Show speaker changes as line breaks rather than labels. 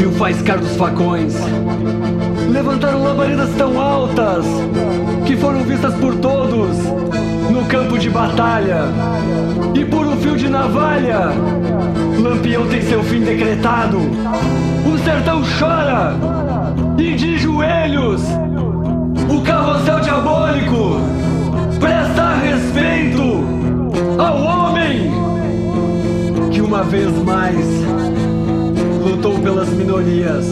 E o faiscar dos facões levantaram labaredas tão altas que foram vistas por todos no campo de batalha. E por um fio de navalha, Lampião tem seu fim decretado. O sertão chora uma vez mais lutou pelas minorias